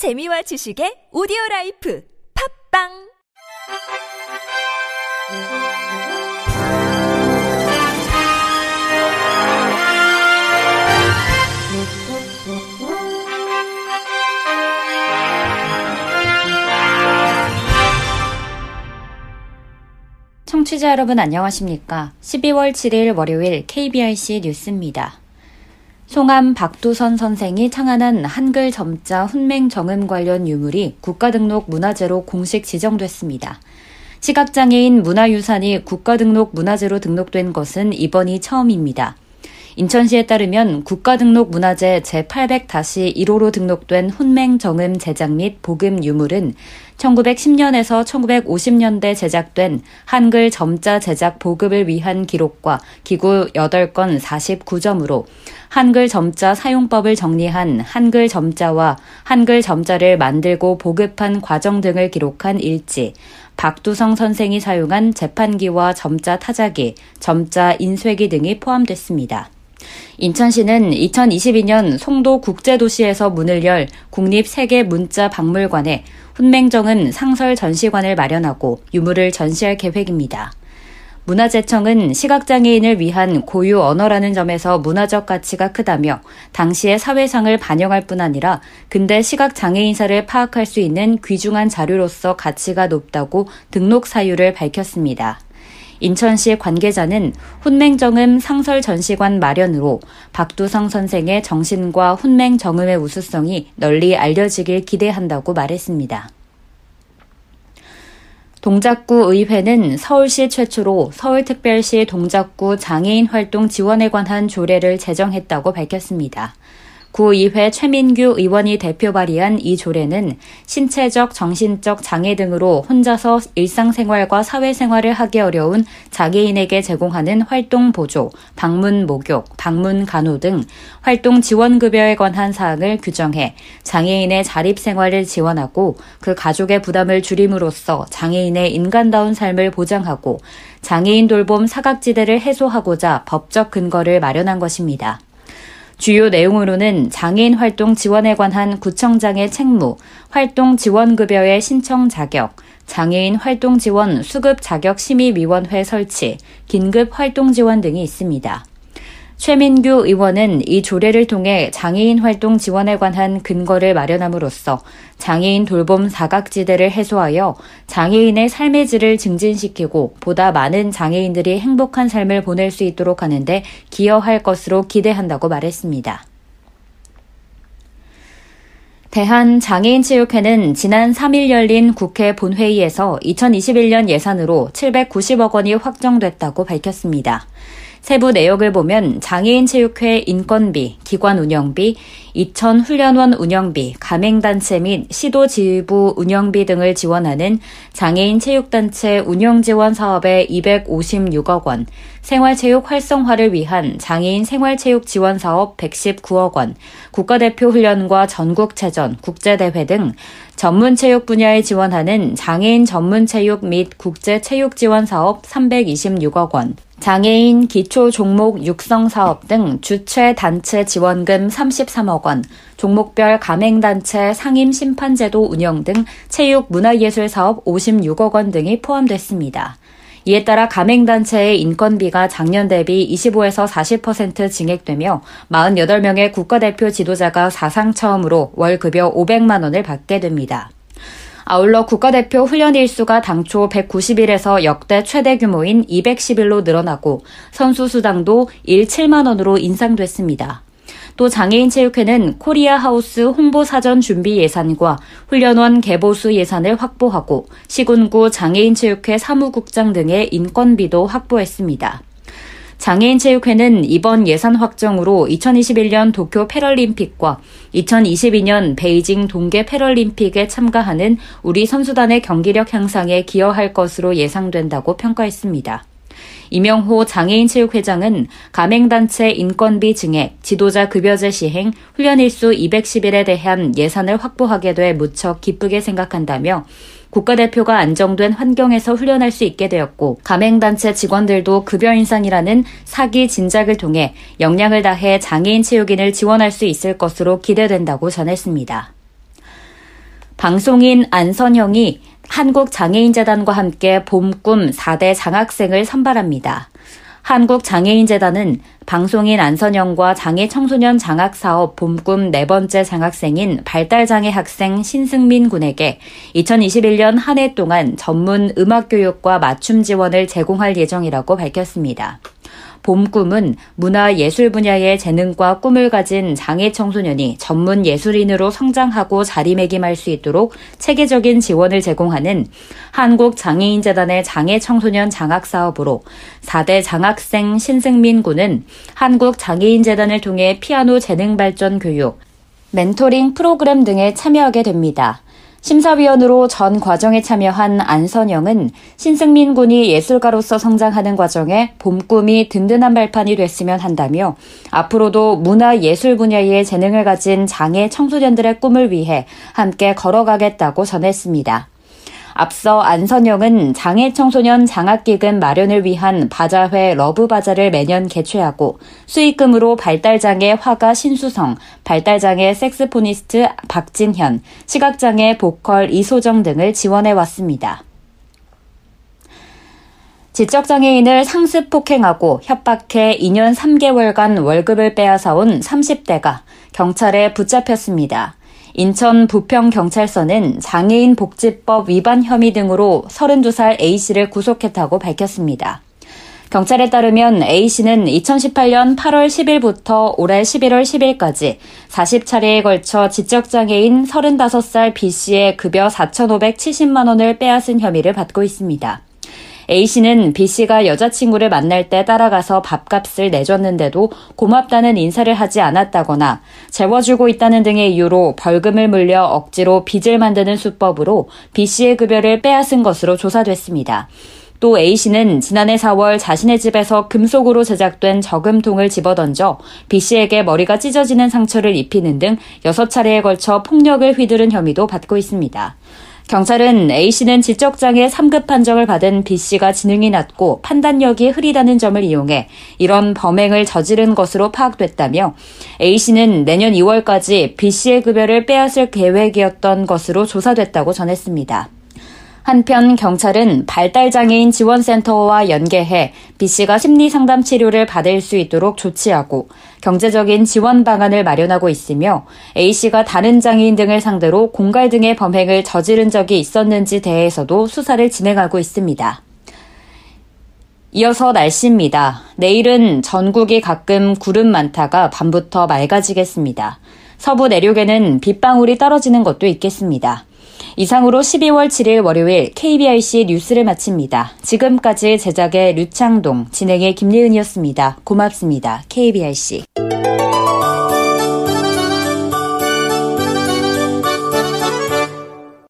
재미와 지식의 오디오 라이프 팝빵 청취자 여러분 안녕하십니까? 12월 7일 월요일 KBRC 뉴스입니다. 송암 박두선 선생이 창안한 한글 점자 훈맹 정음 관련 유물이 국가등록 문화재로 공식 지정됐습니다. 시각장애인 문화유산이 국가등록 문화재로 등록된 것은 이번이 처음입니다. 인천시에 따르면 국가등록 문화재 제800-1호로 등록된 훈맹 정음 제작 및 복음 유물은 1910년에서 1950년대 제작된 한글 점자 제작 보급을 위한 기록과 기구 8건 49점으로 한글 점자 사용법을 정리한 한글 점자와 한글 점자를 만들고 보급한 과정 등을 기록한 일지, 박두성 선생이 사용한 재판기와 점자 타자기, 점자 인쇄기 등이 포함됐습니다. 인천시는 2022년 송도 국제도시에서 문을 열 국립세계 문자 박물관에 훈맹정은 상설 전시관을 마련하고 유물을 전시할 계획입니다. 문화재청은 시각장애인을 위한 고유 언어라는 점에서 문화적 가치가 크다며 당시의 사회상을 반영할 뿐 아니라 근대 시각장애인사를 파악할 수 있는 귀중한 자료로서 가치가 높다고 등록 사유를 밝혔습니다. 인천시 관계자는 훈맹정음 상설 전시관 마련으로 박두성 선생의 정신과 훈맹정음의 우수성이 널리 알려지길 기대한다고 말했습니다. 동작구 의회는 서울시 최초로 서울특별시 동작구 장애인 활동 지원에 관한 조례를 제정했다고 밝혔습니다. 구의회 최민규 의원이 대표 발의한 이 조례는 신체적, 정신적 장애 등으로 혼자서 일상생활과 사회생활을 하기 어려운 장애인에게 제공하는 활동 보조, 방문 목욕, 방문 간호 등 활동 지원급여에 관한 사항을 규정해 장애인의 자립생활을 지원하고 그 가족의 부담을 줄임으로써 장애인의 인간다운 삶을 보장하고 장애인 돌봄 사각지대를 해소하고자 법적 근거를 마련한 것입니다. 주요 내용으로는 장애인 활동 지원에 관한 구청장의 책무, 활동 지원급여의 신청 자격, 장애인 활동 지원 수급 자격 심의위원회 설치, 긴급 활동 지원 등이 있습니다. 최민규 의원은 이 조례를 통해 장애인 활동 지원에 관한 근거를 마련함으로써 장애인 돌봄 사각지대를 해소하여 장애인의 삶의 질을 증진시키고 보다 많은 장애인들이 행복한 삶을 보낼 수 있도록 하는데 기여할 것으로 기대한다고 말했습니다. 대한장애인체육회는 지난 3일 열린 국회 본회의에서 2021년 예산으로 790억 원이 확정됐다고 밝혔습니다. 세부 내역을 보면 장애인 체육회 인건비, 기관 운영비, 이천 훈련원 운영비, 가맹단체 및 시도 지부 운영비 등을 지원하는 장애인 체육단체 운영지원 사업에 256억 원, 생활체육 활성화를 위한 장애인 생활체육 지원 사업 119억 원, 국가대표 훈련과 전국체전, 국제대회 등 전문 체육 분야에 지원하는 장애인 전문 체육 및 국제 체육 지원 사업 326억 원, 장애인 기초 종목 육성 사업 등 주최 단체 지원금 33억 원, 종목별 가맹단체 상임 심판제도 운영 등 체육 문화예술 사업 56억 원 등이 포함됐습니다. 이에 따라 가맹단체의 인건비가 작년 대비 25에서 40% 증액되며 48명의 국가대표 지도자가 사상 처음으로 월 급여 500만 원을 받게 됩니다. 아울러 국가대표 훈련 일수가 당초 190일에서 역대 최대 규모인 210일로 늘어나고 선수 수당도 일 7만 원으로 인상됐습니다. 또 장애인 체육회는 코리아 하우스 홍보 사전 준비 예산과 훈련원 개보수 예산을 확보하고 시군구 장애인 체육회 사무국장 등의 인건비도 확보했습니다. 장애인 체육회는 이번 예산 확정으로 2021년 도쿄 패럴림픽과 2022년 베이징 동계 패럴림픽에 참가하는 우리 선수단의 경기력 향상에 기여할 것으로 예상된다고 평가했습니다. 이명호 장애인체육회장은 가맹단체 인건비 증액, 지도자 급여제 시행, 훈련 일수 210일에 대한 예산을 확보하게 돼 무척 기쁘게 생각한다며 국가대표가 안정된 환경에서 훈련할 수 있게 되었고 가맹단체 직원들도 급여 인상이라는 사기 진작을 통해 역량을 다해 장애인 체육인을 지원할 수 있을 것으로 기대된다고 전했습니다. 방송인 안선영이 한국장애인재단과 함께 봄꿈 4대 장학생을 선발합니다. 한국장애인재단은 방송인 안선영과 장애 청소년 장학사업 봄꿈 네 번째 장학생인 발달장애 학생 신승민 군에게 2021년 한 해 동안 전문 음악교육과 맞춤 지원을 제공할 예정이라고 밝혔습니다. 봄꿈은 문화 예술 분야의 재능과 꿈을 가진 장애 청소년이 전문 예술인으로 성장하고 자리매김할 수 있도록 체계적인 지원을 제공하는 한국장애인재단의 장애 청소년 장학 사업으로 4대 장학생 신승민 군은 한국장애인재단을 통해 피아노 재능 발전 교육, 멘토링 프로그램 등에 참여하게 됩니다. 심사위원으로 전 과정에 참여한 안선영은 신승민 군이 예술가로서 성장하는 과정에 봄꿈이 든든한 발판이 됐으면 한다며 앞으로도 문화 예술 분야의 재능을 가진 장애 청소년들의 꿈을 위해 함께 걸어가겠다고 전했습니다. 앞서 안선영은 장애 청소년 장학기금 마련을 위한 바자회 러브바자를 매년 개최하고 수익금으로 발달장애 화가 신수성, 발달장애 색스포니스트 박진현, 시각장애 보컬 이소정 등을 지원해 왔습니다. 지적장애인을 상습 폭행하고 협박해 2년 3개월간 월급을 빼앗아온 30대가 경찰에 붙잡혔습니다. 인천 부평경찰서는 장애인 복지법 위반 혐의 등으로 32살 A씨를 구속했다고 밝혔습니다. 경찰에 따르면 A씨는 2018년 8월 10일부터 올해 11월 10일까지 40차례에 걸쳐 지적장애인 35살 B씨의 급여 4,570만 원을 빼앗은 혐의를 받고 있습니다. A씨는 B씨가 여자친구를 만날 때 따라가서 밥값을 내줬는데도 고맙다는 인사를 하지 않았다거나 재워주고 있다는 등의 이유로 벌금을 물려 억지로 빚을 만드는 수법으로 B씨의 급여를 빼앗은 것으로 조사됐습니다. 또 A씨는 지난해 4월 자신의 집에서 금속으로 제작된 저금통을 집어던져 B씨에게 머리가 찢어지는 상처를 입히는 등 6차례에 걸쳐 폭력을 휘두른 혐의도 받고 있습니다. 경찰은 A씨는 지적장애 3급 판정을 받은 B씨가 지능이 낮고 판단력이 흐리다는 점을 이용해 이런 범행을 저지른 것으로 파악됐다며 A씨는 내년 2월까지 B씨의 급여를 빼앗을 계획이었던 것으로 조사됐다고 전했습니다. 한편 경찰은 발달장애인 지원센터와 연계해 B씨가 심리 상담 치료를 받을 수 있도록 조치하고 경제적인 지원 방안을 마련하고 있으며 A씨가 다른 장애인 등을 상대로 공갈 등의 범행을 저지른 적이 있었는지 대해서도 수사를 진행하고 있습니다. 이어서 날씨입니다. 내일은 전국이 가끔 구름 많다가 밤부터 맑아지겠습니다. 서부 내륙에는 빗방울이 떨어지는 것도 있겠습니다. 이상으로 12월 7일 월요일 KBRC 뉴스를 마칩니다. 지금까지 제작의 류창동, 진행의 김예은이었습니다. 고맙습니다. KBRC.